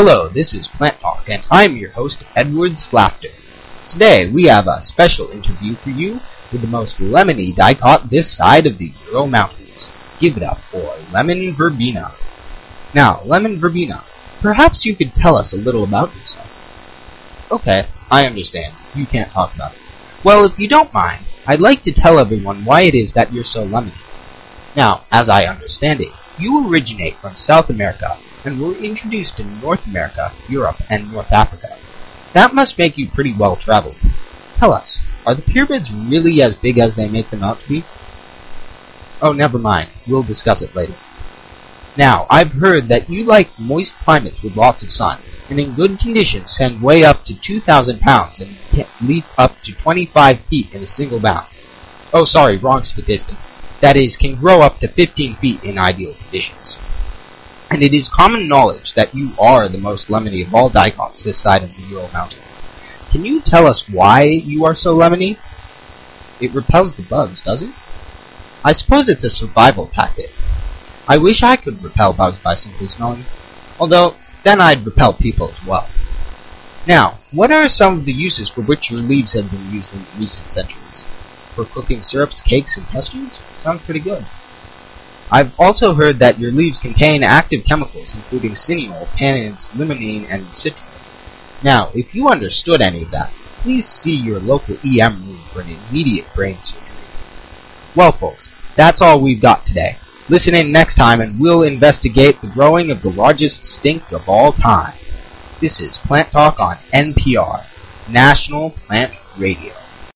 Hello, this is Plant Talk, and I'm your host, Edward Slafter. Today, we have a special interview for you with the most lemony dicot this side of the Ural Mountains. Give it up for Lemon Verbena. Now, Lemon Verbena, perhaps you could tell us a little about yourself. Okay, I understand. You can't talk about it. Well, if you don't mind, I'd like to tell everyone why it is that you're so lemony. Now, as I understand it, you originate from South America and were introduced in North America, Europe, and North Africa. That must make you pretty well traveled. Tell us, are the pyramids really as big as they make them out to be? Oh, never mind. We'll discuss it later. Now, I've heard that you like moist climates with lots of sun, and in good conditions can weigh up to 2,000 pounds and leap up to 25 feet in a single bound. Oh, sorry, wrong statistic. That is, can grow up to 15 feet in ideal conditions and it is common knowledge that you are the most lemony of all dicots this side of the Ural Mountains. Can you tell us why you are so lemony? It repels the bugs, does it? I suppose it's a survival tactic. I wish I could repel bugs by simply smelling, although then I'd repel people as well. Now, what are some of the uses for which your leaves have been used in recent centuries? For cooking syrups, cakes, and custards? Sounds pretty good. I've also heard that your leaves contain active chemicals, including cineol, tannins, limonene, and citron. Now, if you understood any of that, please see your local EM room for an immediate brain surgery. Well, folks, that's all we've got today. Listen in next time and we'll investigate the growing of the largest stink of all time. This is Plant Talk on NPR, National Plant Radio.